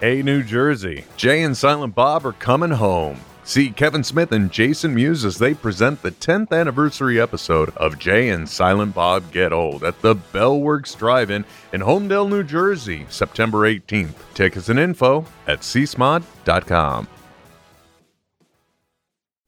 Hey, New Jersey, Jay and Silent Bob are coming home. See Kevin Smith and Jason Mewes as they present the 10th anniversary episode of Jay and Silent Bob Get Old at the Bellworks Drive In in Holmdel, New Jersey, September 18th. Tickets and info at csmod.com.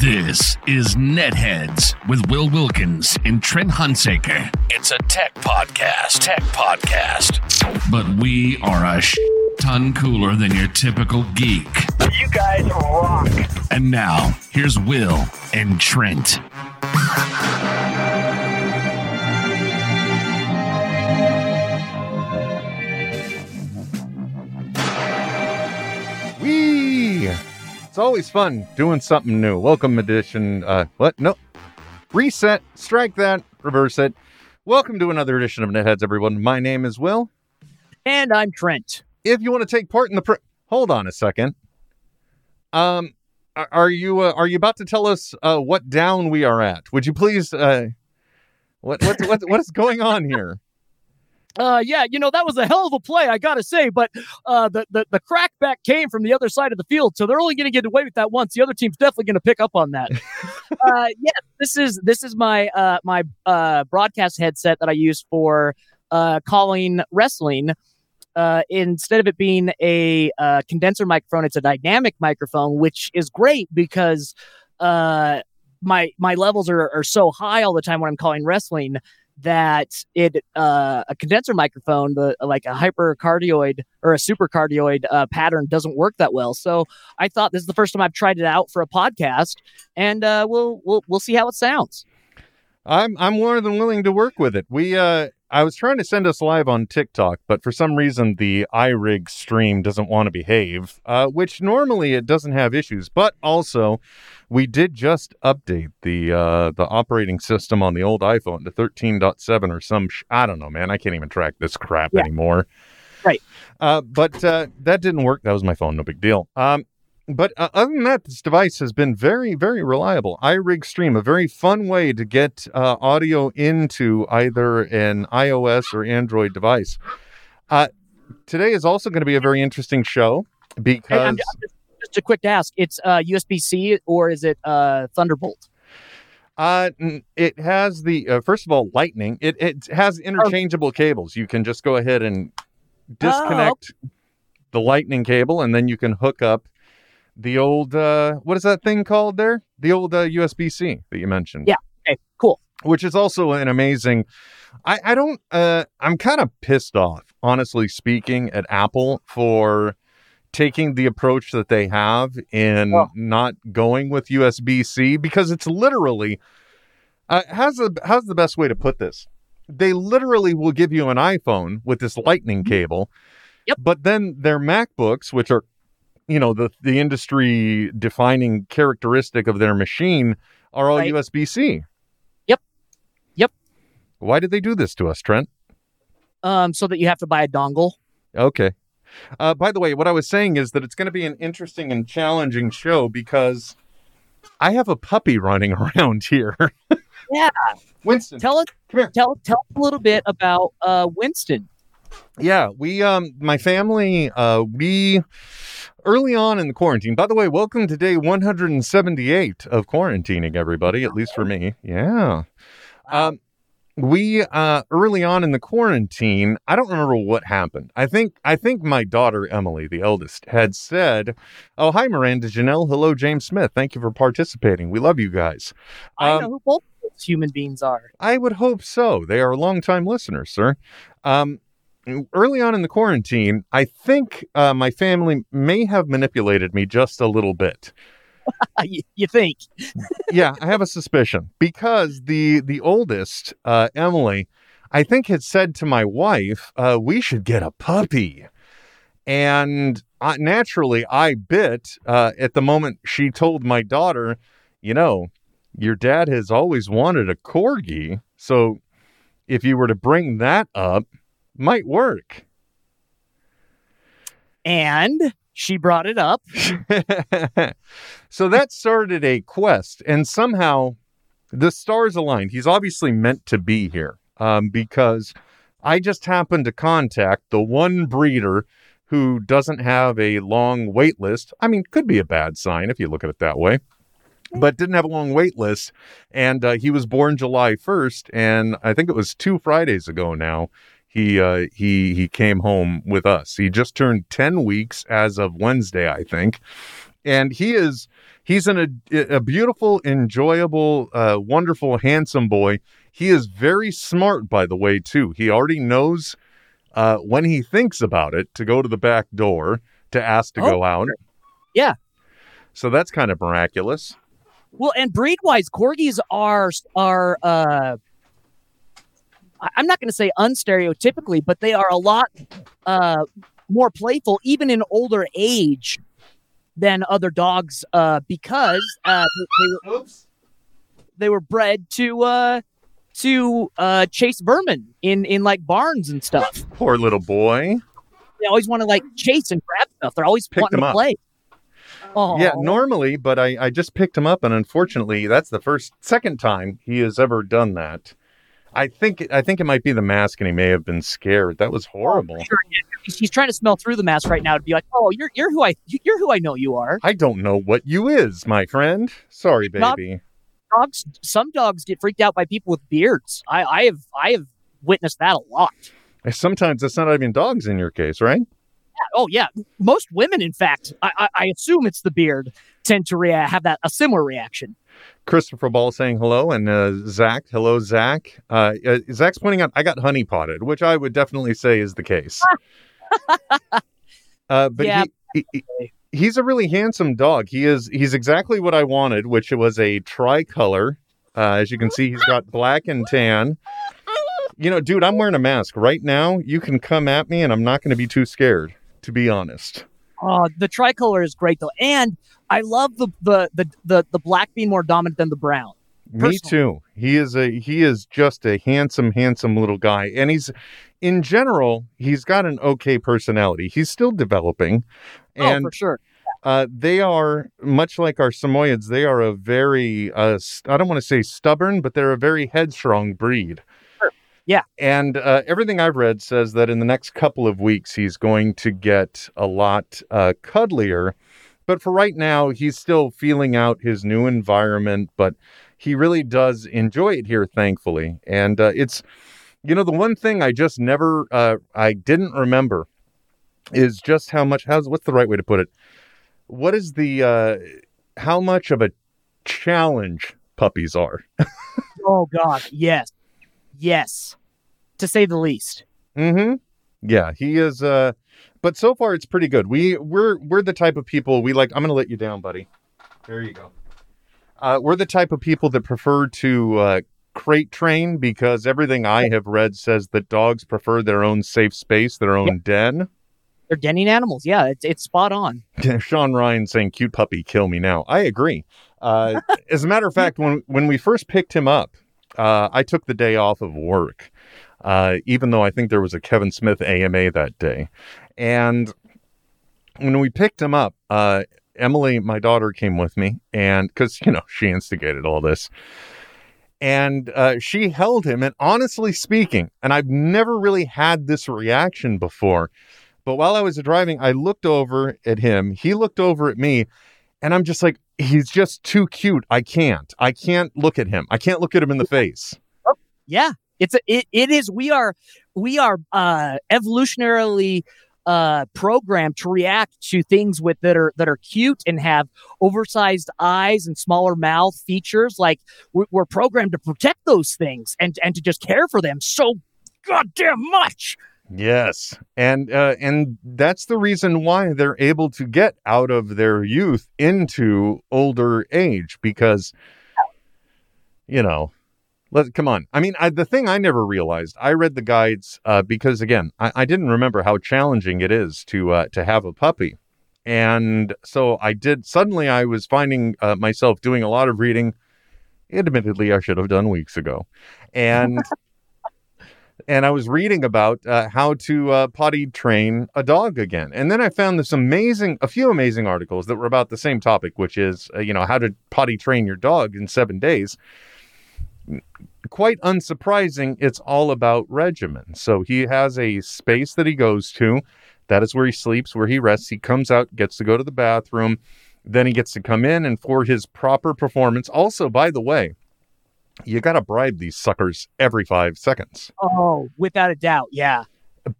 This is Netheads with Will Wilkins and Trent Hunsaker. It's a tech podcast. Tech podcast. But we are a sh- ton cooler than your typical geek. You guys rock. And now, here's Will and Trent. It's always fun doing something new. Welcome edition. Uh, what? No. Reset. Strike that. Reverse it. Welcome to another edition of Netheads, everyone. My name is Will. And I'm Trent. If you want to take part in the, pr- hold on a second. Um, are, are you uh, are you about to tell us uh, what down we are at? Would you please? Uh, what what what what is going on here? Uh, yeah, you know that was a hell of a play, I gotta say. But uh, the the the crackback came from the other side of the field, so they're only going to get away with that once. The other team's definitely going to pick up on that. uh, yeah, this is this is my uh my uh broadcast headset that I use for uh calling wrestling. Uh, instead of it being a uh, condenser microphone, it's a dynamic microphone, which is great because uh, my my levels are, are so high all the time when I'm calling wrestling that it uh, a condenser microphone, the like a hypercardioid or a supercardioid uh, pattern doesn't work that well. So I thought this is the first time I've tried it out for a podcast, and uh, we'll we'll we'll see how it sounds. I'm I'm more than willing to work with it. We uh I was trying to send us live on TikTok, but for some reason the iRig stream doesn't want to behave, uh, which normally it doesn't have issues. But also, we did just update the uh, the operating system on the old iPhone to 13.7 or some. Sh- I don't know, man. I can't even track this crap Yeah. anymore. Right. Uh, but uh, that didn't work. That was my phone. No big deal. Um, but uh, other than that, this device has been very, very reliable. iRig Stream, a very fun way to get uh, audio into either an iOS or Android device. Uh, today is also going to be a very interesting show because I'm, I'm just, just a quick ask: It's uh, USB C or is it uh, Thunderbolt? uh, it has the uh, first of all Lightning. It it has interchangeable cables. You can just go ahead and disconnect the Lightning cable, and then you can hook up the old uh, what is that thing called there? The old uh, USB C that you mentioned. Yeah. Okay, cool. which is also an amazing i i don't uh i'm kind of pissed off honestly speaking at apple for taking the approach that they have in Oh. not going with usb-c because it's literally uh, how's the how's the best way to put this they literally will give you an iphone with this lightning cable Mm-hmm. Yep. but then their macbooks which are you know the the industry defining characteristic of their machine are all Right. usb-c Yep. Yep. why did they do this to us, Trent? Um, so that you have to buy a dongle. Okay. Uh, by the way, what I was saying is that it's going to be an interesting and challenging show because I have a puppy running around here. Yeah. Winston. Tell us, Come here. tell tell us a little bit about uh, Winston. Yeah, we um my family uh we early on in the quarantine. By the way, welcome to day 178 of quarantining everybody, at least for me. Yeah. Um we uh early on in the quarantine, I don't remember what happened. I think I think my daughter Emily, the eldest, had said, "Oh, hi Miranda Janelle. Hello James Smith. Thank you for participating. We love you guys." I Um, know who both human beings are. I would hope so. They are longtime listeners, sir. Um, early on in the quarantine, I think uh, my family may have manipulated me just a little bit. you, think? yeah, I have a suspicion because the the oldest, uh, Emily, I think had said to my wife, uh, "We should get a puppy," and uh, naturally, I bit uh, at the moment she told my daughter, "You know, your dad has always wanted a corgi, so if you were to bring that up, might work." and she brought it up. so that started a quest, and somehow the stars aligned. He's obviously meant to be here um, because I just happened to contact the one breeder who doesn't have a long wait list. I mean, could be a bad sign if you look at it that way. But didn't have a long wait list. And uh, he was born July 1st. And I think it was two Fridays ago now he uh, he he came home with us. He just turned ten weeks as of Wednesday, I think, and he is he's an, a, a beautiful, enjoyable, uh, wonderful, handsome boy. He is very smart, by the way, too. He already knows uh, when he thinks about it to go to the back door to ask to Oh, go out. Yeah. So that's kind of miraculous. Well, and breed wise, corgis are are uh I'm not going to say unstereotypically, but they are a lot uh more playful even in older age than other dogs uh because uh they, they were they were bred to uh to uh chase vermin in in like barns and stuff. Poor little boy. They always want to like chase and grab stuff. They're always Pick wanting them to up. play. Oh, Yeah, normally, but I, I just picked him up, and unfortunately, that's the first, second time he has ever done that. I think I think it might be the mask, and he may have been scared. That was oh, horrible. Sure, yeah. He's, trying to smell through the mask right now to be like, "Oh, you're you're who I you're who I know you are." I don't know what you is, my friend. Sorry, baby. Dogs, some dogs get freaked out by people with beards. I, I have I have witnessed that a lot. Sometimes it's not even dogs in your case, right? Oh yeah, most women, in fact, I, I, I assume it's the beard, tend to rea- have that a similar reaction. Christopher Ball saying hello, and uh, Zach, hello, Zach. Uh, uh, Zach's pointing out I got honey potted, which I would definitely say is the case. uh, but Yeah. he, he, he- he's a really handsome dog. He is he's exactly what I wanted, which was a tricolor. Uh, as you can see, he's got black and tan. You know, dude, I'm wearing a mask right now. You can come at me, and I'm not going to be too scared. To be honest. Oh, the tricolor is great though, and I love the the the the, the black being more dominant than the brown. Me too. He is a he is just a handsome, handsome little guy, and he's in general he's got an okay personality. He's still developing, and oh, for sure. uh, they are much like our Samoyeds. They are a very uh, I don't want to say stubborn, but they're a very headstrong breed. Yeah. And uh, everything I've read says that in the next couple of weeks he's going to get a lot uh, cuddlier. But for right now, he's still feeling out his new environment. But he really does enjoy it here, thankfully. And uh, it's, you know, the one thing I just never, uh, I didn't remember is just how much, how's, what's the right way to put it? What is the, uh, how much of a challenge puppies are? Oh God, yes, yes, to say the least. Mm-hmm. Yeah, he is, uh, but so far it's pretty good. We, we're, we're the type of people we like, I'm going to let you down, buddy. There you go. Uh, we're the type of people that prefer to uh, crate train because everything I have read says that dogs prefer their own safe space, their own den. They're denning animals. Yeah, it's it's spot on. Sean Ryan saying, "Cute puppy, kill me now." I agree. Uh, as a matter of fact, when when we first picked him up, uh, I took the day off of work, uh, even though I think there was a Kevin Smith AMA that day, and when we picked him up, uh, Emily, my daughter, came with me, and because you know she instigated all this. And uh, she held him, and honestly speaking, and I've never really had this reaction before, but while I was driving, I looked over at him. He looked over at me, and I'm just like, he's just too cute. I can't. I can't look at him. I can't look at him in the face. Yeah, it's a, it, it is. We are we are uh, evolutionarily uh, programmed to react to things with that are that are cute and have oversized eyes and smaller mouth features. Like we're, we're programmed to protect those things and and to just care for them so goddamn much. Yes, and uh, and that's the reason why they're able to get out of their youth into older age because, you know, let come on. I mean, I, the thing I never realized. I read the guides uh, because again, I, I didn't remember how challenging it is to uh, to have a puppy, and so I did. Suddenly, I was finding uh, myself doing a lot of reading. Admittedly, I should have done weeks ago, and and I was reading about uh, how to uh, potty train a dog again. And then I found this amazing, a few amazing articles that were about the same topic, which is, uh, you know, how to potty train your dog in seven days. Quite unsurprising, it's all about regimen. So he has a space that he goes to. That is where he sleeps, where he rests. He comes out, gets to go to the bathroom. Then he gets to come in, and for his proper performance, also, by the way, you got to bribe these suckers every five seconds. Oh, without a doubt, yeah.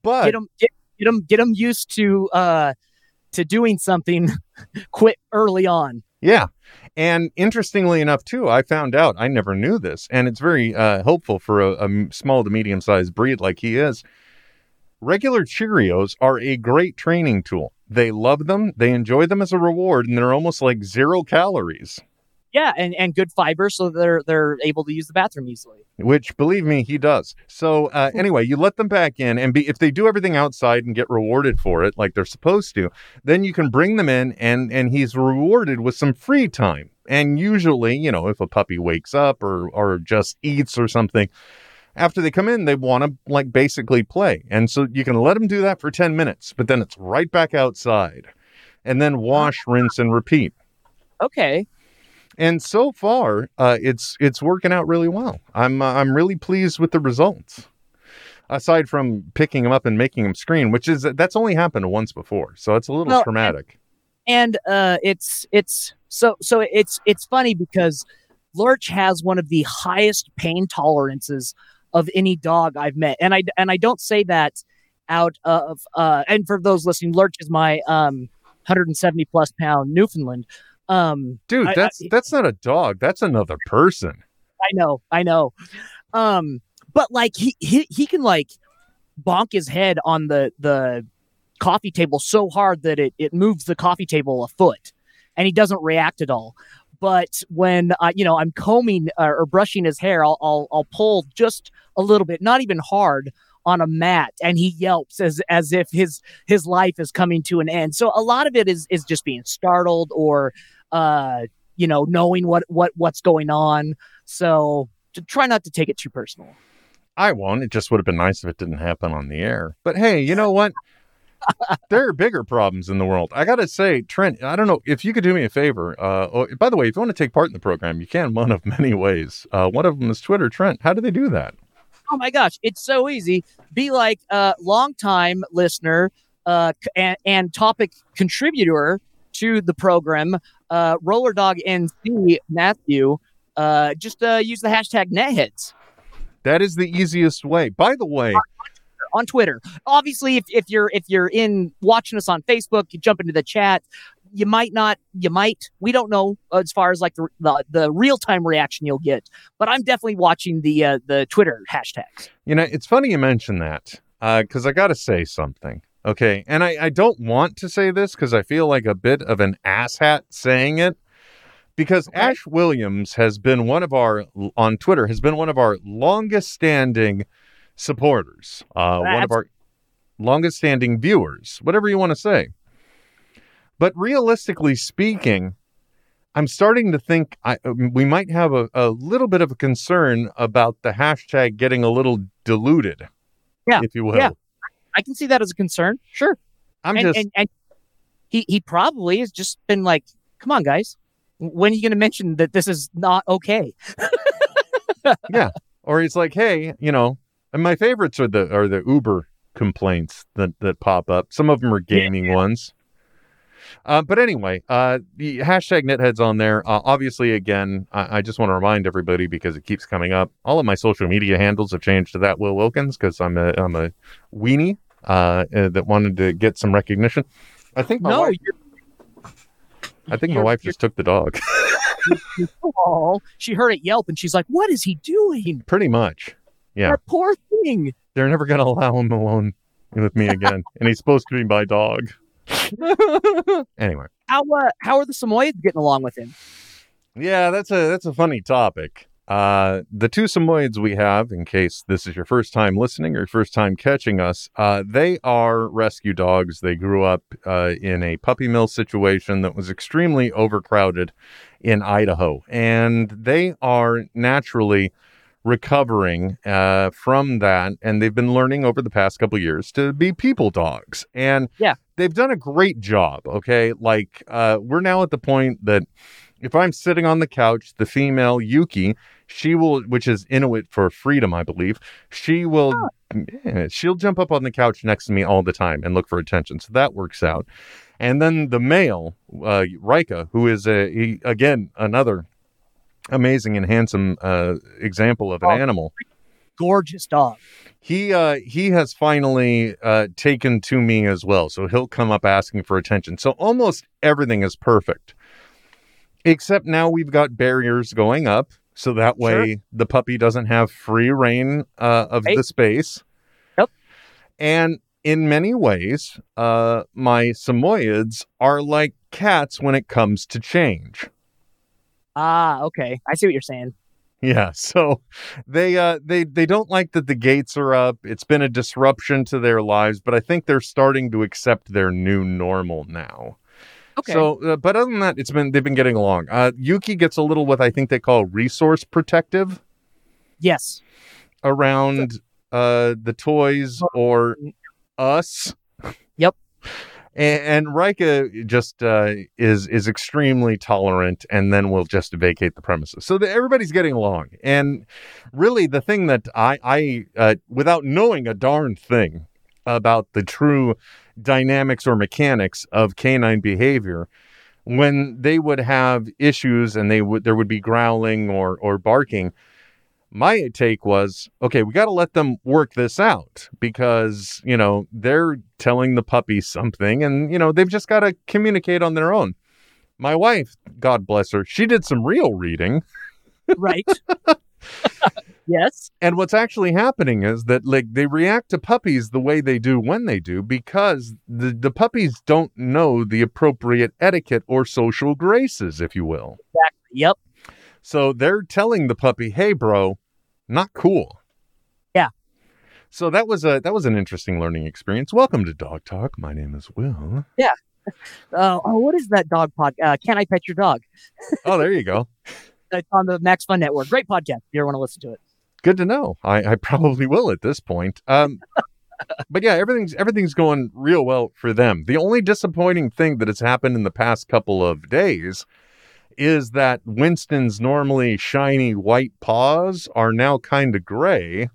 But Get them, get, get them, get them used to uh to doing something quit early on. Yeah. And interestingly enough, too, I found out, I never knew this, and it's very uh, helpful for a small to medium sized breed like he is. Regular Cheerios are a great training tool. They love them, they enjoy them as a reward, and they're almost like zero calories, Yeah, and, and good fiber, so they're they're able to use the bathroom easily. which believe me, he does. So, uh, anyway, you let them back in, and be, if they do everything outside and get rewarded for it like they're supposed to, then you can bring them in, and, and he's rewarded with some free time. And usually, you know, if a puppy wakes up or, or just eats or something, after they come in, they want to like basically play. And so you can let them do that for 10 minutes, but then it's right back outside and then wash, rinse, and repeat. Okay. And so far, uh, it's it's working out really well. I'm uh, I'm really pleased with the results. Aside from picking them up and making them screen, which is that's only happened once before, so it's a little Well, traumatic. and uh it's it's so so it's it's funny because lurch has one of the highest pain tolerances of any dog i've met and i and i don't say that out of uh and for those listening lurch is my um 170 plus pound newfoundland um Dude, that's I- that's not a dog. That's another person. I know, I know. Um, but like he he he can like bonk his head on the the coffee table so hard that it it moves the coffee table a foot, and he doesn't react at all. But when uh, you know I'm combing uh, or brushing his hair, I'll, I'll I'll pull just a little bit, not even hard, on a mat, and he yelps as as if his his life is coming to an end. So a lot of it is is just being startled or uh you know knowing what what what's going on. So to try not to take it too personal. I won't. It just would have been nice if it didn't happen on the air. But hey, you know what? there are bigger problems in the world. I gotta say, Trent, I don't know if you could do me a favor. Uh, oh, by the way, if you want to take part in the program, you can one of many ways. Uh, one of them is Twitter. Trent, how do they do that? Oh my gosh, it's so easy. Be like a longtime listener uh, and, and topic contributor to the program, uh, Roller Dog NC Matthew. Uh, just uh, use the hashtag netheads That is the easiest way. By the way, on Twitter. Obviously, if, if you're if you're in watching us on Facebook, you jump into the chat. You might not. You might. We don't know as far as like the the, the real time reaction you'll get. But I'm definitely watching the uh, the Twitter hashtags. you know, it's funny you mention that because I got to say something. Okay. And I, I don't want to say this because I feel like a bit of an asshat saying it. Because. Ash Williams has been one of our, on Twitter, has been one of our longest standing supporters, uh, one of our longest standing viewers, whatever you want to say. But realistically speaking, I'm starting to think I, um, we might have a, a little bit of a concern about the hashtag getting a little diluted, Yeah, if you will. yeah. I can see that as a concern. Sure. I'm and, just and, and he he probably has just been like, "Come on, guys, when are you going to mention that this is not okay?" Yeah. Or he's like, hey, you know, and my favorites are the are the Uber complaints that that pop up. Some of them are gaming ones. Uh, but anyway, uh, the hashtag netheads on there. Uh, obviously, again, I, I just want to remind everybody because it keeps coming up. All of my social media handles have changed to that Will Wilkins because I'm a I'm a weenie uh, uh, that wanted to get some recognition. I think my no, wife, I think my wife just took the dog. oh, she heard it yelp and she's like, "What is he doing? Pretty much. Yeah. That poor thing." they're never going to allow him alone with me again. and he's supposed to be my dog. anyway, How uh, how are the Samoyeds getting along with him? yeah, that's a that's a funny topic. Uh, the two Samoyeds we have, in case this is your first time listening or your first time catching us, uh, they are rescue dogs. They grew up uh, in a puppy mill situation that was extremely overcrowded in Idaho, and they are naturally recovering uh, from that, and they've been learning over the past couple years to be people dogs. And Yeah. they've done a great job. Okay, like uh, we're now at the point that if I'm sitting on the couch, the female Yuki, she will, which is Inuit for freedom, I believe, she will, yeah, she'll jump up on the couch next to me all the time and look for attention. So that works out. And then the male, uh, Rika, who is a he, again another amazing and handsome uh, example of an Oh. animal. Gorgeous dog. He uh, he has finally uh, taken to me as well. So he'll come up asking for attention. So almost everything is perfect, except now we've got barriers going up, so that way the puppy doesn't have free reign uh, of Right. the space. Yep. And in many ways, uh, my Samoyeds are like cats when it comes to change. Ah, okay. I see what you're saying. Yeah, so they uh they they don't like that the gates are up. It's been a disruption to their lives, but I think they're starting to accept their new normal now. Okay. So, uh, but other than that, it's been they've been getting along. Uh Yuki gets a little what I think they call resource protective yes. around uh the toys or us. Yep. And, and Rika just uh, is is extremely tolerant, and then will just vacate the premises. So that everybody's getting along. And really, the thing that I I uh, without knowing a darn thing about the true dynamics or mechanics of canine behavior, when they would have issues and they would there would be growling or or barking my take was okay we got to let them work this out because you know they're telling the puppy something and you know they've just got to communicate on their own. My wife god bless her she did some real reading. Right. yes. and what's actually happening is that like they react to puppies the way they do when they do because the, the puppies don't know the appropriate etiquette or social graces if you will Exactly. Yep. So they're telling the puppy, "Hey, bro, not cool." Yeah. So that was a that was an interesting learning experience. Welcome to Dog Talk. My name is Will. Uh, oh, what is that dog pod? Uh, Can I pet your dog? Oh, there you go. It's on the Max Fun Network. Great podcast. If you ever want to listen to it. Good to know. I, I probably will at this point. Um, but yeah, everything's everything's going real well for them. The only disappointing thing that has happened in the past couple of days is that Winston's normally shiny white paws are now kind of gray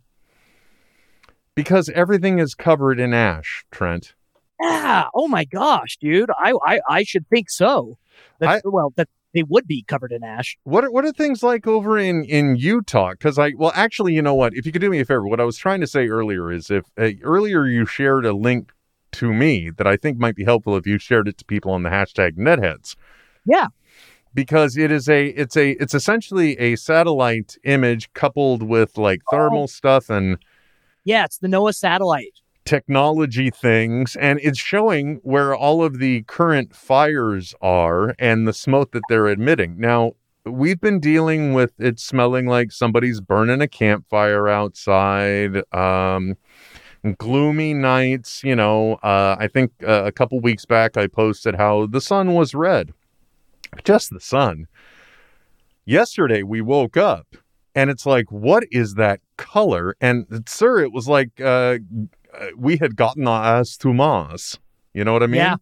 because everything is covered in ash. Trent. Yeah. Oh my gosh, dude. I I, I should think so. That, I- well, that they would be covered in ash. What are, what are things like over in in Utah? Because I well, actually, you know what? If you could do me a favor, what I was trying to say earlier is if uh, earlier you shared a link to me that I think might be helpful if you shared it to people on the hashtag netheads. Yeah. Because it is a it's a it's essentially a satellite image coupled with like thermal stuff and Yeah, it's the NOAA satellite. Technology things and it's showing where all of the current fires are and the smoke that they're emitting. Now, we've been dealing with it smelling like somebody's burning a campfire outside. Um gloomy nights, you know, uh I think uh, a couple weeks back I posted how the sun was red. Just the sun. Yesterday we woke up and it's like what is that color? And sir, it was like uh uh, we had gotten our ass to Mars. You know what I mean? Yeah.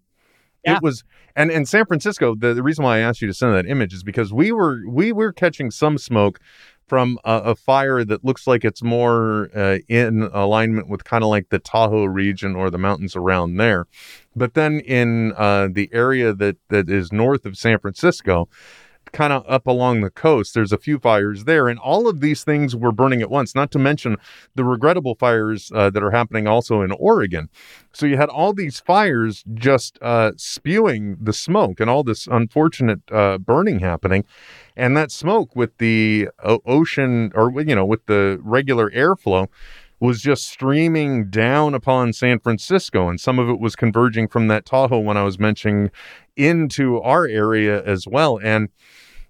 Yeah. It was, and in San Francisco. The, the reason why I asked you to send that image is because we were we were catching some smoke from a, a fire that looks like it's more uh, in alignment with kind of like the Tahoe region or the mountains around there. But then in uh, the area that that is north of San Francisco, kind of up along the coast, there's a few fires there, and all of these things were burning at once. Not to mention the regrettable fires uh, that are happening also in Oregon. So you had all these fires just uh, spewing the smoke and all this unfortunate uh, burning happening, and that smoke with the ocean or you know with the regular airflow was just streaming down upon San Francisco, and some of it was converging from that Tahoe when I was mentioning into our area as well, and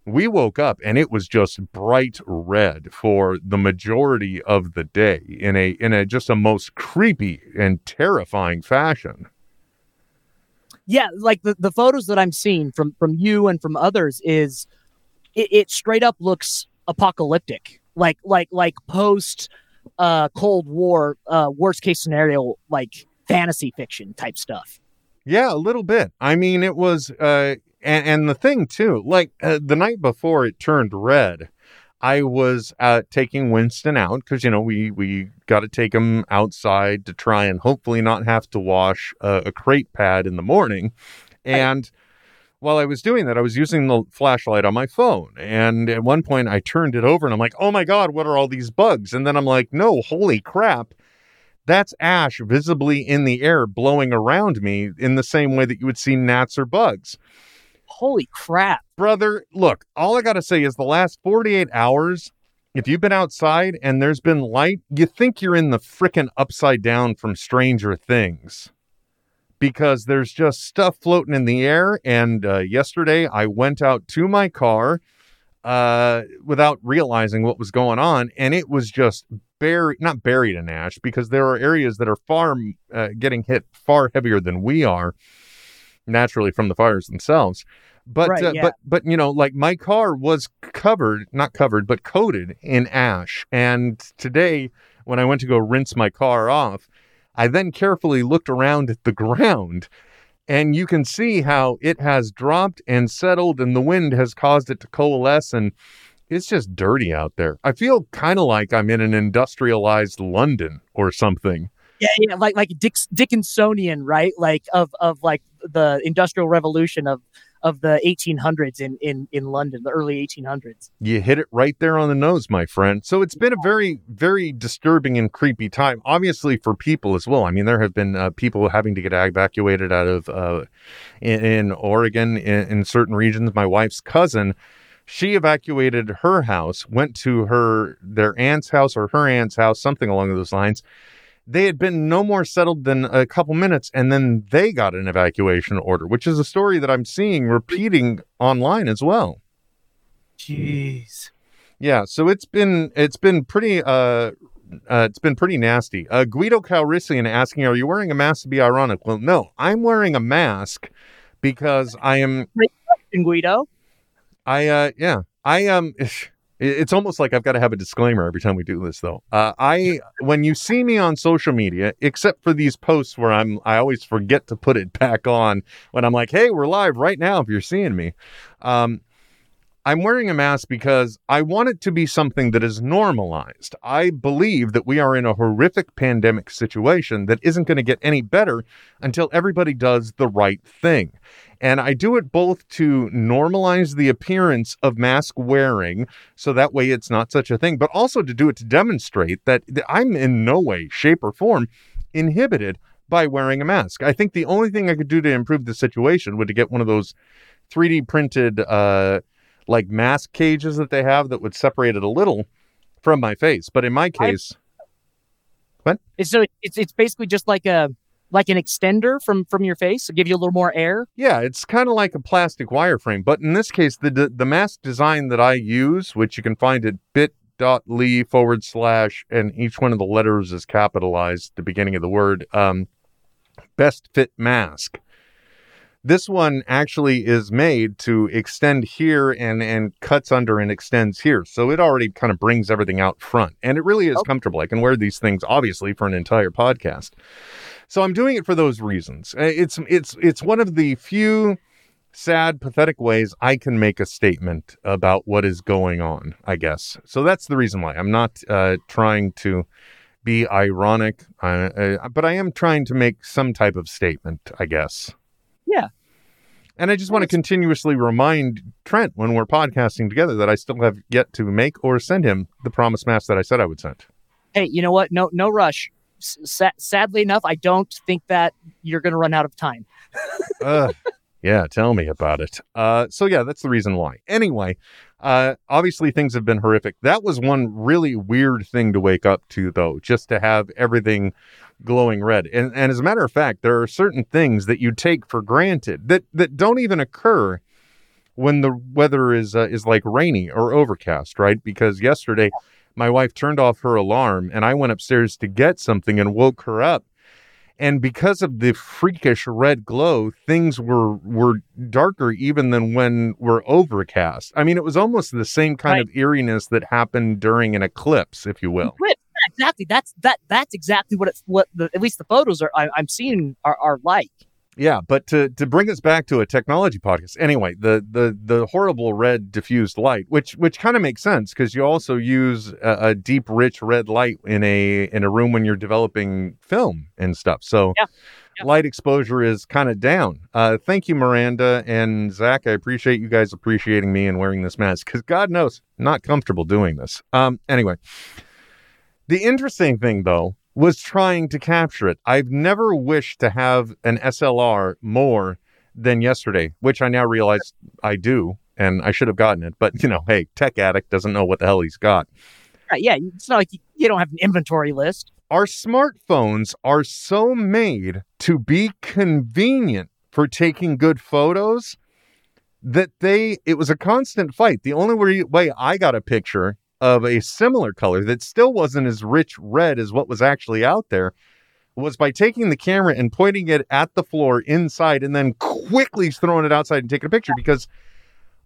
we woke up and it was just bright red for the majority of the day in a in a just a most creepy and terrifying fashion. Yeah, like the, the photos that I'm seeing from from you and from others is it, it straight up looks apocalyptic. like like like post uh Cold War uh worst case scenario like fantasy fiction type stuff. Yeah, a little bit. I mean, it was, uh, and, and the thing too, like uh, the night before it turned red, I was uh, taking Winston out because you know we we got to take him outside to try and hopefully not have to wash a, a crate pad in the morning, and. While I was doing that, I was using the flashlight on my phone. And at one point, I turned it over and I'm like, oh my God, what are all these bugs? And then I'm like, no, holy crap that's ash visibly in the air blowing around me in the same way that you would see gnats or bugs. Holy crap. Brother, look, all I got to say is the last 48 hours, if you've been outside and there's been light, you think you're in the frickin' upside down from Stranger Things because there's just stuff floating in the air. And uh, yesterday I went out to my car uh, without realizing what was going on, and it was just buried, not buried in ash, because there are areas that are far uh, getting hit far heavier than we are naturally from the fires themselves. But Right, uh, yeah. but but you know, like my car was covered, not covered, but coated in ash. And today, when I went to go rinse my car off, I then carefully looked around at the ground. And you can see how it has dropped and settled, and the wind has caused it to coalesce. And it's just dirty out there. I feel kind of like I'm in an industrialized London or something. Yeah, yeah, like like Dick, Dickinsonian, right? Like of of like the Industrial Revolution of of the 1800s in in in London, the early 1800s. You hit it right there on the nose, my friend. So it's been a very, very disturbing and creepy time, obviously for people as well. I mean, there have been uh, people having to get evacuated out of uh, in, in Oregon in, in certain regions. My wife's cousin, she evacuated her house, went to her their aunt's house or her aunt's house, something along those lines. They had been no more settled than a couple minutes, and then they got an evacuation order, which is a story that I'm seeing repeating online as well. Jeez. Yeah, so it's been it's been pretty uh, uh it's been pretty nasty. Uh, Guido Calrissian asking, "Are you wearing a mask to be ironic?" Well, no, I'm wearing a mask because I am. And Guido. I uh yeah I um. It's almost like I've got to have a disclaimer every time we do this, though. Uh, I when you see me on social media, except for these posts where I'm, I always forget to put it back on when I'm like, "Hey, we're live right now." If you're seeing me, um, I'm wearing a mask because I want it to be something that is normalized. I believe that we are in a horrific pandemic situation that isn't going to get any better until everybody does the right thing. And I do it both to normalize the appearance of mask wearing so that way it's not such a thing, but also to do it to demonstrate that I'm in no way, shape, or form inhibited by wearing a mask. I think the only thing I could do to improve the situation would to get one of those 3D printed uh like mask cages that they have that would separate it a little from my face. But in my case, It's so it's it's basically just like a like an extender from from your face to give you a little more air. yeah, it's kind of like a plastic wireframe. But in this case, the, the the mask design that I use, which you can find at bit.ly forward slash, and each one of the letters is capitalized the beginning of the word, um, best fit mask. This one actually is made to extend here and and cuts under and extends here. So it already kind of brings everything out front. And it really is Oh. comfortable. I can wear these things obviously for an entire podcast. So I'm doing it for those reasons. It's it's it's one of the few sad pathetic ways I can make a statement about what is going on, I guess. So that's the reason why. I'm not uh trying to be ironic, uh, uh, but I am trying to make some type of statement, I guess. Yeah. And I just want to continuously remind Trent when we're podcasting together that I still have yet to make or send him the promise mask that I said I would send. Hey, you know what? No no rush. Sa- sadly enough, I don't think that you're going to run out of time. Ugh. yeah, tell me about it. Uh, so yeah, that's the reason why. Anyway, uh, obviously things have been horrific. That was one really weird thing to wake up to, though, just to have everything glowing red. And and as a matter of fact, there are certain things that you take for granted that that don't even occur when the weather is uh, is like rainy or overcast, right? Because yesterday my wife turned off her alarm and I went upstairs to get something and woke her up And because of the freakish red glow, things were were darker even than when we're overcast. I mean, it was almost the same kind Right. of eeriness that happened during an eclipse, if you will. Exactly. That's that. That's exactly what it's what the, at least the photos are I, I'm seeing are, are like. Yeah, but to to bring us back to a technology podcast, anyway, the the the horrible red diffused light, which which kind of makes sense because you also use a, a deep, rich red light in a in a room when you're developing film and stuff. So Yeah, yeah. light exposure is kind of down. Uh, thank you, Miranda and Zach. I appreciate you guys appreciating me and wearing this mask because God knows, not comfortable doing this. Um, anyway, the interesting thing though was trying to capture it. I've never wished to have an SLR more than yesterday, which I now realize I do, and I should have gotten it. But you know, hey, tech addict doesn't know what the hell he's got. Right, yeah, it's not like you, don't have an inventory list. Our smartphones are so made to be convenient for taking good photos that they it was a constant fight. The only way I got a picture of a similar color that still wasn't as rich red as what was actually out there was by taking the camera and pointing it at the floor inside and then quickly throwing it outside and taking a picture because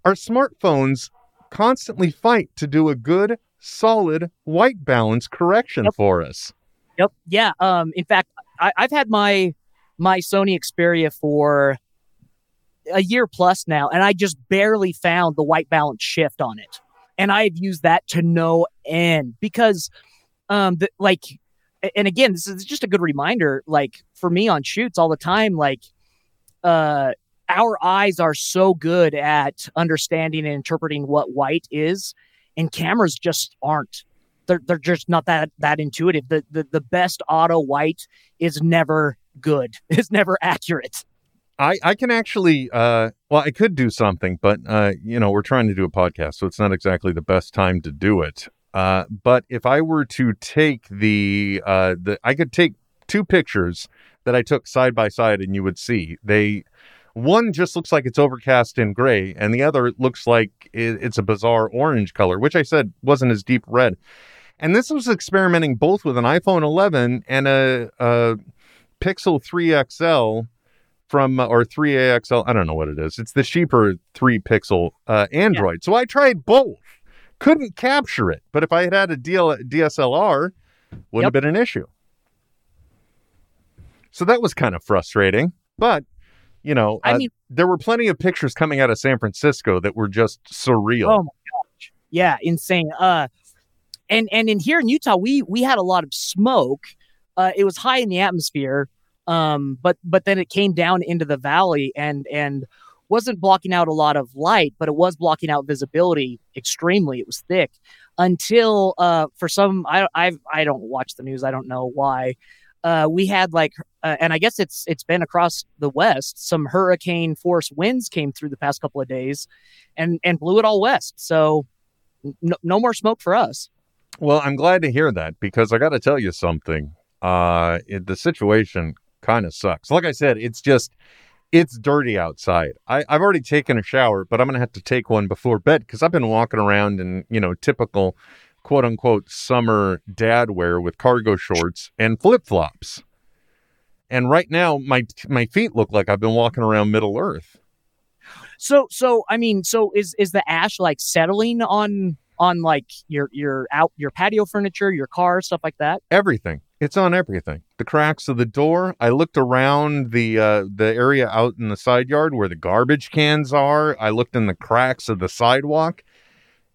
our smartphones constantly fight to do a good solid white balance correction Yep. for us. Yep. Yeah. Um. In fact, I, I've had my my Sony Xperia for a year plus now, and I just barely found the white balance shift on it, and I've used that to no end because, um, the, like, and again, this is just a good reminder. Like for me on shoots all the time, like, uh. Our eyes are so good at understanding and interpreting what white is, and cameras just aren't they're they're just not that that intuitive. The the the best auto white is never good. It's never accurate. I, I can actually uh well I could do something, but uh you know, we're trying to do a podcast, so it's not exactly the best time to do it. Uh but if I were to take the uh the I could take two pictures that I took side by side and you would see they one just looks like it's overcast and gray and the other looks like it, it's a bizarre orange color, which I said wasn't as deep red. And this was experimenting both with an iPhone 11 and a, a Pixel 3 XL from uh, or 3AXL. I don't know what it is. It's the cheaper 3 pixel uh, Android. So I tried both. Couldn't capture it, but if I had had a DL- DSLR, wouldn't have been an issue. So that was kind of frustrating, but you know, I uh, mean- there were plenty of pictures coming out of San Francisco that were just surreal. Oh my gosh. Yeah, insane. Uh and and in here in Utah, we we had a lot of smoke. Uh it was high in the atmosphere. Um but but then it came down into the valley and and wasn't blocking out a lot of light, but it was blocking out visibility extremely. It was thick until uh for some I I I don't watch the news. I don't know why. Uh, we had like, uh, and I guess it's it's been across the west. Some hurricane force winds came through the past couple of days, and and blew it all west. So no, no more smoke for us. Well, I'm glad to hear that because I got to tell you something. Uh, it, the situation kind of sucks. Like I said, it's just it's dirty outside. I, I've already taken a shower, but I'm gonna have to take one before bed because I've been walking around in you know typical quote unquote summer dad wear with cargo shorts and flip flops. And right now, my my feet look like I've been walking around Middle Earth. So so I mean, so is is the ash like settling on on like your your out your patio furniture, your car, stuff like that? everything. It's on everything. The cracks of the door. I looked around the uh, the area out in the side yard where the garbage cans are. I looked in the cracks of the sidewalk.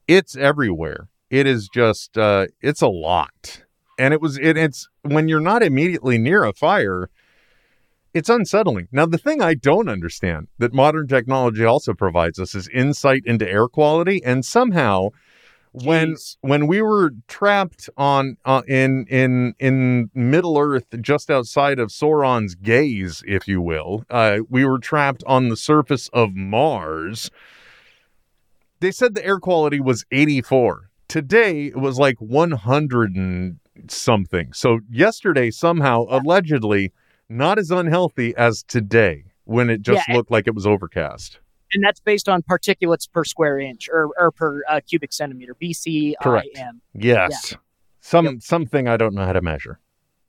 It's everywhere. It is just uh, it's a lot, and it was it, it's when you're not immediately near a fire. It's unsettling. Now, the thing I don't understand that modern technology also provides us is insight into air quality, and somehow Jeez. when we were trapped on uh, in in in Middle Earth, just outside of Sauron's gaze, if you will, uh, we were trapped on the surface of Mars. They said the air quality was 84. Today it was like 100 and something. So yesterday somehow allegedly not as unhealthy as today when it just Yeah, looked like it was overcast. And that's based on particulates per square inch or or per uh, cubic centimeter, BCIM. Correct. Yes. Some something I don't know how to measure.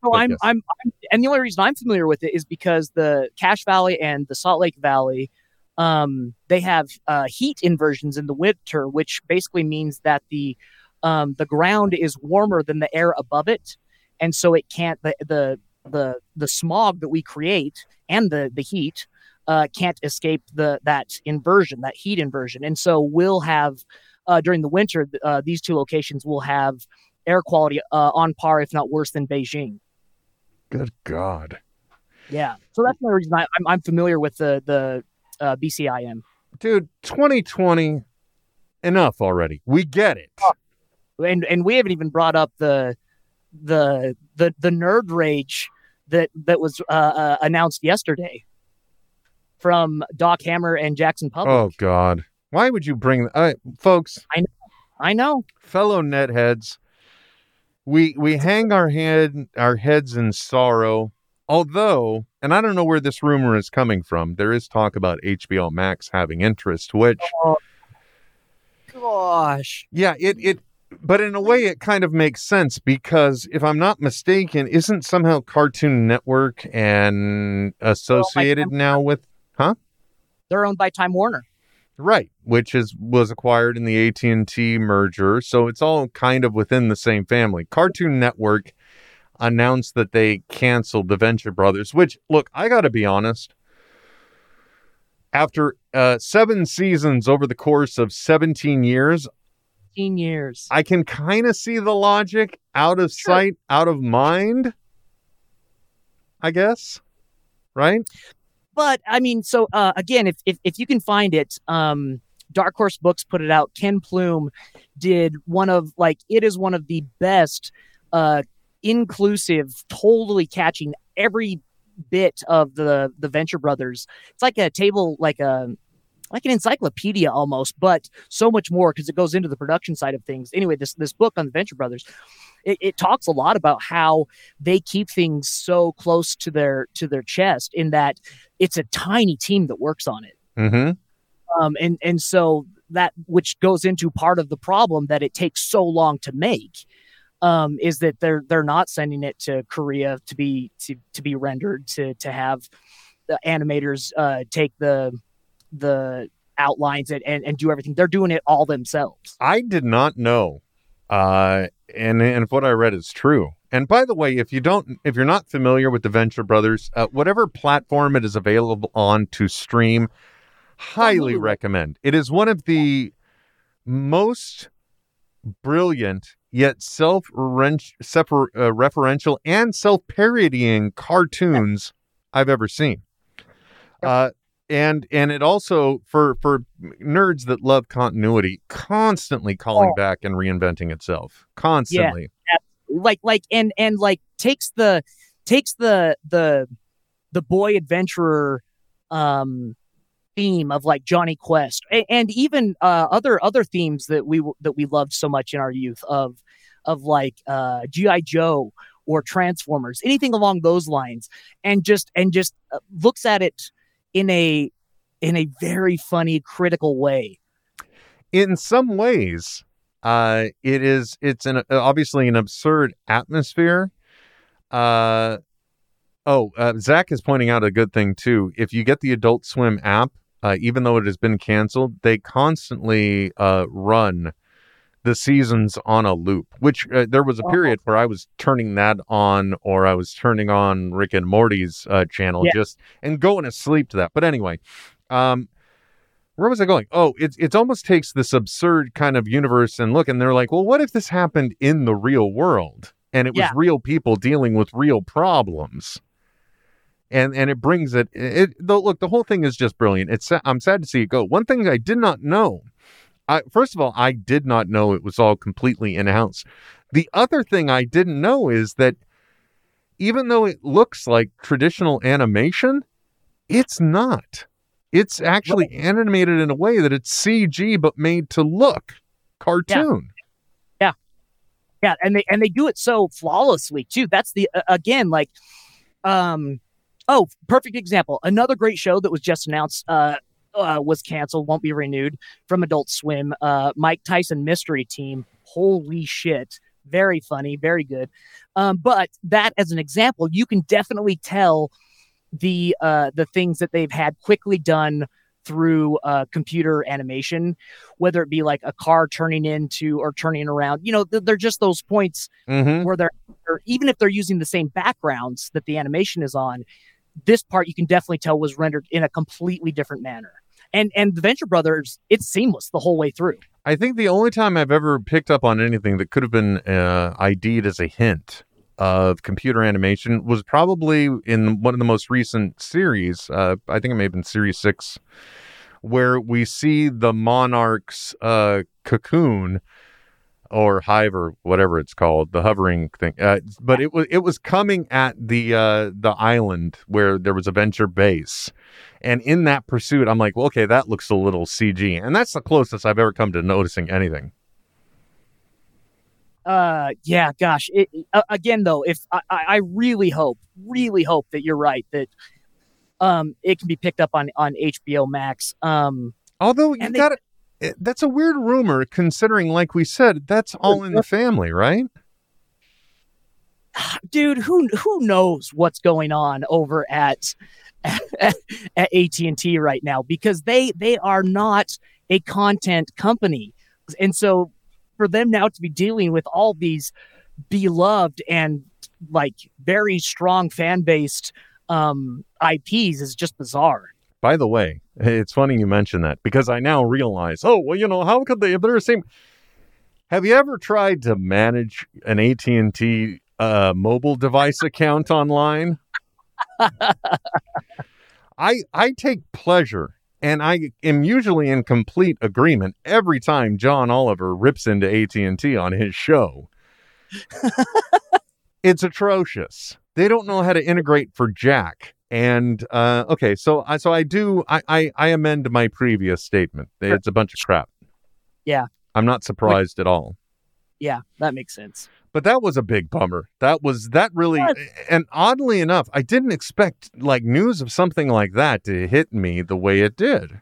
So I'm, yes. I'm, I'm, and the only reason I'm familiar with it is because the Cache Valley and the Salt Lake Valley, um, they have uh, heat inversions in the winter, which basically means that the um, the ground is warmer than the air above it, and so it can't the the the the smog that we create and the the heat uh, can't escape the that inversion, that heat inversion, and so we'll have uh, during the winter uh, these two locations will have air quality uh, on par, if not worse, than Beijing. Good God. Yeah, so that's the reason I, I'm I'm familiar with the the uh, BCIM. Dude, 2020, enough already. We get it. and and we haven't even brought up the the the the nerd rage that that was uh, announced yesterday from Doc Hammer and Jackson Publick. Oh, God. Why would you bring uh, folks, I know. fellow netheads? We we hang our head our heads in sorrow. Although, and I don't know where this rumor is coming from, there is talk about HBO Max having interest, which Gosh, Yeah, it it but in a way it kind of makes sense because if I'm not mistaken, isn't somehow Cartoon Network and associated now with they're owned by Time Warner. right, which is was acquired in the AT&T merger, so it's all kind of within the same family. Cartoon Network announced that they canceled the Venture Brothers, which look, I got to be honest, after uh, 7 seasons over the course of 17 years, 15 years. I can kind of see the logic out of Sure. sight, out of mind. I guess. Right? But I mean, so uh, again, if, if if you can find it, um, Dark Horse Books put it out. Ken Plume did one of like it is one of the best, uh, inclusive, totally catching every bit of the the Venture Brothers. It's like a table, like a like an encyclopedia almost, but so much more because it goes into the production side of things. Anyway, this this book on the Venture Brothers, it, it talks a lot about how they keep things so close to their to their chest in that it's a tiny team that works on it. Mm-hmm. Um, and and so that which goes into part of the problem that it takes so long to make um, is that they're they're not sending it to Korea to be to, to be rendered to to have the animators uh, take the the outlines and, and and do everything. They're doing it all themselves. I did not know. Uh and and if what I read is true. And by the way, if you don't if you're not familiar with the Venture Brothers, uh, whatever platform it is available on to stream, highly recommend. It is one of the most brilliant yet self referential and self parodying cartoons I've ever seen. Uh, and and it also for for nerds that love continuity, constantly calling Oh. back and reinventing itself, constantly. yeah, like like and and like takes the takes the the the boy adventurer um theme of like Jonny Quest and, and even uh other other themes that we that we loved so much in our youth of of like uh GI Joe or Transformers anything along those lines and just and just uh, looks at it in a in a very funny critical way. In some ways uh it is it's an obviously an absurd atmosphere. Uh oh uh, zach is pointing out a good thing too. If you get the adult swim app uh, even though it has been canceled they constantly uh run the seasons on a loop which uh, there was a period where i was turning that on or i was turning on rick and morty's uh, channel Yeah. just and going to sleep to that but anyway um where was I going? Oh, it it almost takes this absurd kind of universe and look, and they're like, well, what if this happened in the real world and it was Yeah. real people dealing with real problems? And and it brings it. It though. Look, the whole thing is just brilliant. It's I'm sad to see it go. One thing I did not know. I, first of all, I did not know it was all completely in house. The other thing I didn't know is that even though it looks like traditional animation, it's not. It's actually animated in a way that it's CG but made to look cartoon. Yeah. Yeah, and they and they do it so flawlessly too. That's the uh, again like um oh, perfect example. Another great show that was just announced uh, uh was canceled, won't be renewed from Adult Swim. Uh Mike Tyson Mystery Team. Holy shit. very funny, very good. Um, but that as an example, you can definitely tell the uh, the things that they've had quickly done through uh, computer animation, whether it be like a car turning into or turning around. You know, th- they're just those points Mm-hmm. where they're or even if they're using the same backgrounds that the animation is on, this part you can definitely tell was rendered in a completely different manner. And and the Venture Brothers, it's seamless the whole way through. I think the only time I've ever picked up on anything that could have been uh, ID'd as a hint of computer animation was probably in one of the most recent series. Uh, I think it may have been Series 6, where we see the Monarch's uh, cocoon or hive or whatever it's called, the hovering thing. Uh, but it was it was coming at the uh, the island where there was a venture base. And in that pursuit, I'm like, well, okay, that looks a little CG. And that's the closest I've ever come to noticing anything. Uh, yeah, gosh. It, uh, again, though, if I, I really hope, really hope that you're right that um it can be picked up on on HBO Max. Um, Although you got it, that's a weird rumor considering, like we said, that's all in the family, right? dude, who who knows what's going on over at at AT and T right now because they they are not a content company, and so for them now to be dealing with all these beloved and like very strong fan based um IPs is just bizarre. By the way, it's funny you mention that because I now realize, oh, well, you know, how could they if they're the same? Have you ever tried to manage an AT and T uh, mobile device account online? I I take pleasure, and I am usually in complete agreement every time John Oliver rips into AT and T on his show. it's atrocious. They don't know how to integrate for Jack. And uh, okay, so I so I do I, I I amend my previous statement. It's a bunch of crap. Yeah. I'm not surprised at all. Yeah, that makes sense. But that was a big bummer. That was that really Yes. and oddly enough, I didn't expect like news of something like that to hit me the way it did.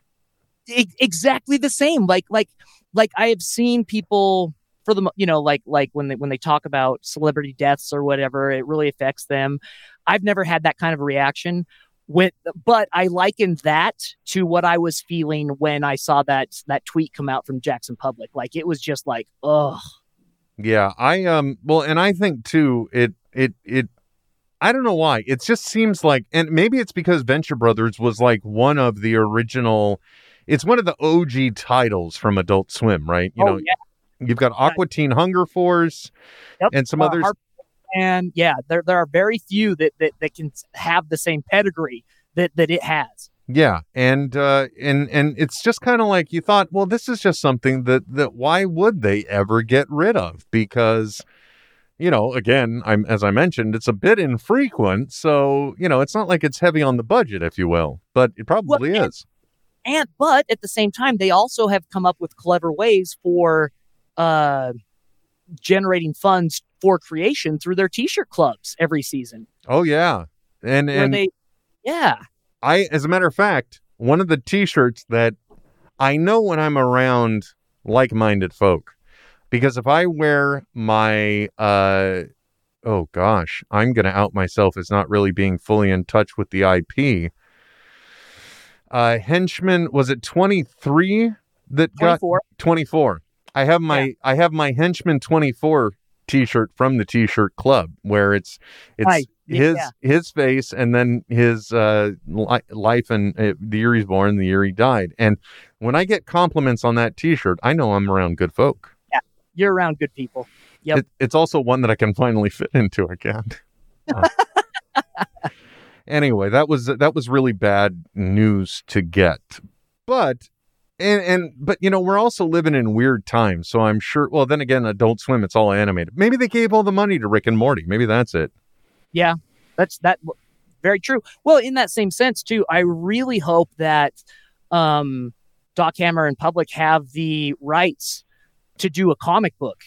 exactly the same like like like i have seen people for the you know like like when they when they talk about celebrity deaths or whatever it really affects them i've never had that kind of a reaction with but i likened that to what i was feeling when i saw that that tweet come out from jackson publick like it was just like oh Yeah, I um well and I think too it it it I don't know why. It just seems like and maybe it's because Venture Brothers was like one of the original it's one of the OG titles from Adult Swim, right? You oh know, yeah you've got Aqua Teen Hunger Force Yep. and some Uh, others Harp- and yeah there there are very few that that, that can have the same pedigree that that it has Yeah, and uh, and and it's just kind of like you thought. Well, this is just something that that why would they ever get rid of? Because you know, again, I'm as I mentioned, it's a bit infrequent, so you know, it's not like it's heavy on the budget, if you will, but it probably and- is. and but at the same time they also have come up with clever ways for uh generating funds for creation through their t-shirt clubs every season. Oh yeah, and and they yeah. I, as a matter of fact, one of the T-shirts that I know when I'm around like-minded folk, because if I wear my, uh, oh gosh, I'm gonna out myself as not really being fully in touch with the IP. Uh, henchman was it 23 that got 24 24. I have my I have my henchman 24 t-shirt from the t-shirt club where it's it's Right. His yeah. his face and then his uh li- life and uh, the year he's born the year he died and when I get compliments on that t-shirt I know I'm around good folk. Yeah, you're around good people Yep. It, it's also one that I can finally fit into again. Uh, anyway, that was that was really bad news to get. But and and but you know, we're also living in weird times, so I'm sure well then again, Adult Swim, it's all animated. Maybe they gave all the money to Rick and Morty. Maybe that's it. yeah that's that very true well in that same sense too i really hope that um doc hammer and publick have the rights to do a comic book